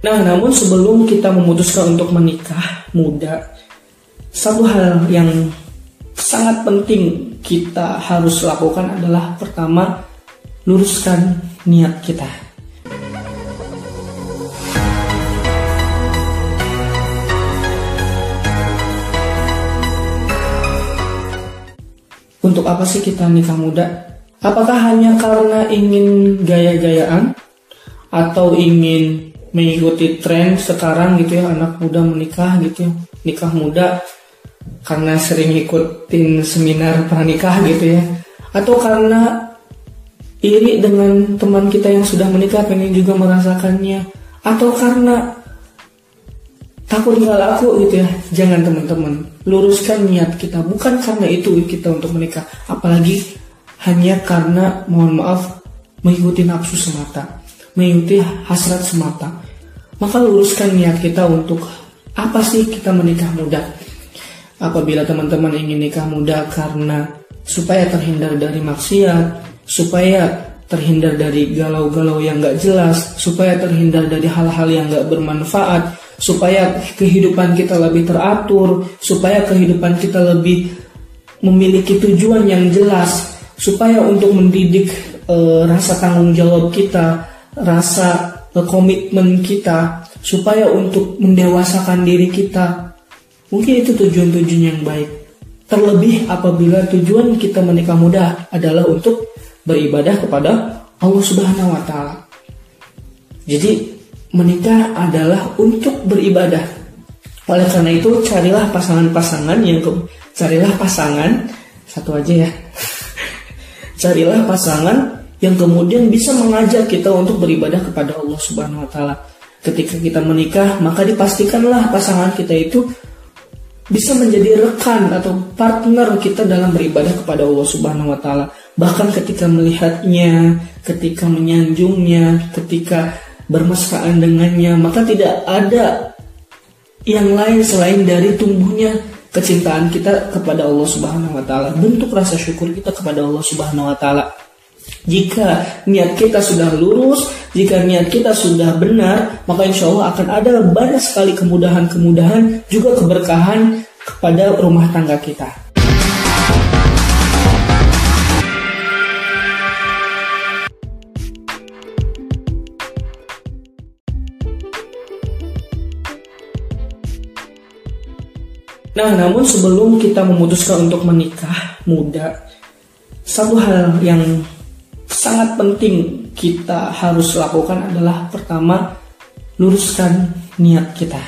Nah, namun sebelum kita memutuskan untuk menikah muda, satu hal yang sangat penting kita harus lakukan adalah pertama luruskan niat kita. Untuk apa sih kita nikah muda? Apakah hanya karena ingin gaya-gayaan atau ingin mengikuti tren sekarang gitu ya anak muda menikah gitu ya. Nikah muda karena sering ikutin seminar pranikah gitu ya. Atau karena iri dengan teman kita yang sudah menikah pengen juga merasakannya. Atau karena takut nggak laku gitu ya. Jangan teman-teman luruskan niat kita. Bukan karena itu kita untuk menikah. Apalagi hanya karena mohon maaf mengikuti nafsu semata mengikuti hasrat semata. Maka luruskan niat kita untuk apa sih kita menikah muda? Apabila teman-teman ingin nikah muda karena supaya terhindar dari maksiat supaya terhindar dari galau-galau yang gak jelas supaya terhindar dari hal-hal yang gak bermanfaat supaya kehidupan kita lebih teratur, supaya kehidupan kita lebih memiliki tujuan yang jelas, supaya untuk mendidik e, rasa tanggung jawab kita, rasa komitmen kita, supaya untuk mendewasakan diri kita. Mungkin itu tujuan-tujuan yang baik. Terlebih apabila tujuan kita menikah muda adalah untuk beribadah kepada Allah Subhanahu wa taala. Jadi menikah adalah untuk beribadah. Oleh karena itu carilah pasangan-pasangan yang ke, carilah pasangan satu aja ya. carilah pasangan yang kemudian bisa mengajak kita untuk beribadah kepada Allah Subhanahu wa taala. Ketika kita menikah, maka dipastikanlah pasangan kita itu bisa menjadi rekan atau partner kita dalam beribadah kepada Allah Subhanahu wa taala. Bahkan ketika melihatnya, ketika menyanjungnya, ketika bermesraan dengannya, maka tidak ada yang lain selain dari tumbuhnya kecintaan kita kepada Allah Subhanahu wa taala, bentuk rasa syukur kita kepada Allah Subhanahu wa taala. Jika niat kita sudah lurus, jika niat kita sudah benar, maka insya Allah akan ada banyak sekali kemudahan-kemudahan juga keberkahan kepada rumah tangga kita. Nah, namun sebelum kita memutuskan untuk menikah muda, satu hal yang sangat penting kita harus lakukan adalah pertama luruskan niat kita.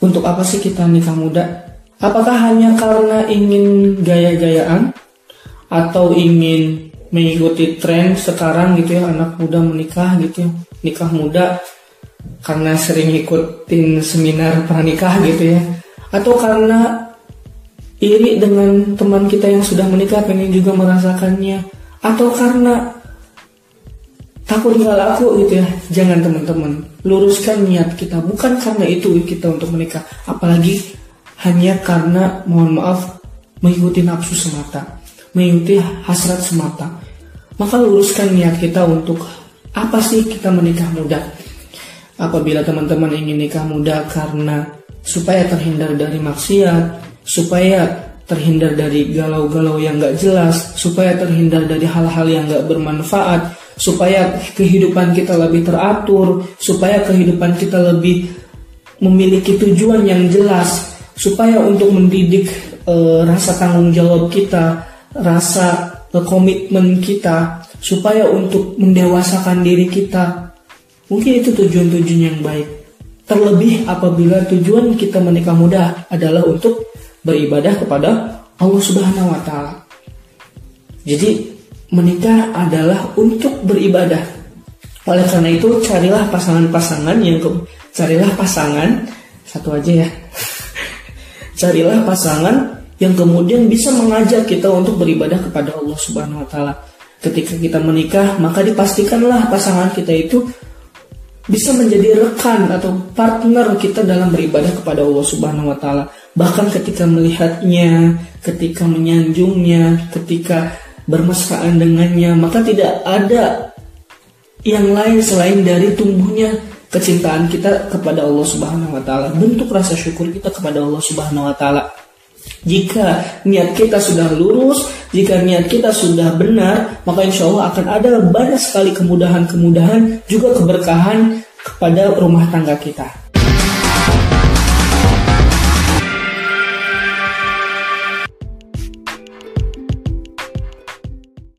Untuk apa sih kita nikah muda? Apakah hanya karena ingin gaya-gayaan atau ingin mengikuti tren sekarang gitu ya anak muda menikah gitu ya nikah muda karena sering ikutin seminar pranikah gitu ya. Atau karena iri dengan teman kita yang sudah menikah pengen juga merasakannya. Atau karena takut nggak laku gitu ya. Jangan teman-teman. Luruskan niat kita. Bukan karena itu kita untuk menikah. Apalagi hanya karena mohon maaf mengikuti nafsu semata. Mengikuti hasrat semata. Maka luruskan niat kita untuk apa sih kita menikah muda. Apabila teman-teman ingin nikah muda karena supaya terhindar dari maksiat, supaya terhindar dari galau-galau yang gak jelas, supaya terhindar dari hal-hal yang gak bermanfaat, supaya kehidupan kita lebih teratur, supaya kehidupan kita lebih memiliki tujuan yang jelas, supaya untuk mendidik e, rasa tanggung jawab kita, rasa komitmen kita supaya untuk mendewasakan diri kita mungkin itu tujuan-tujuan yang baik terlebih apabila tujuan kita menikah muda adalah untuk beribadah kepada Allah Subhanahu wa taala. Jadi menikah adalah untuk beribadah. Oleh karena itu carilah pasangan-pasangan yang ke, carilah pasangan satu aja ya. carilah pasangan yang kemudian bisa mengajak kita untuk beribadah kepada Allah Subhanahu wa taala. Ketika kita menikah, maka dipastikanlah pasangan kita itu bisa menjadi rekan atau partner kita dalam beribadah kepada Allah Subhanahu wa taala. Bahkan ketika melihatnya, ketika menyanjungnya, ketika bermesraan dengannya, maka tidak ada yang lain selain dari tumbuhnya kecintaan kita kepada Allah Subhanahu wa taala, bentuk rasa syukur kita kepada Allah Subhanahu wa taala. Jika niat kita sudah lurus, jika niat kita sudah benar, maka insya Allah akan ada banyak sekali kemudahan-kemudahan juga keberkahan kepada rumah tangga kita.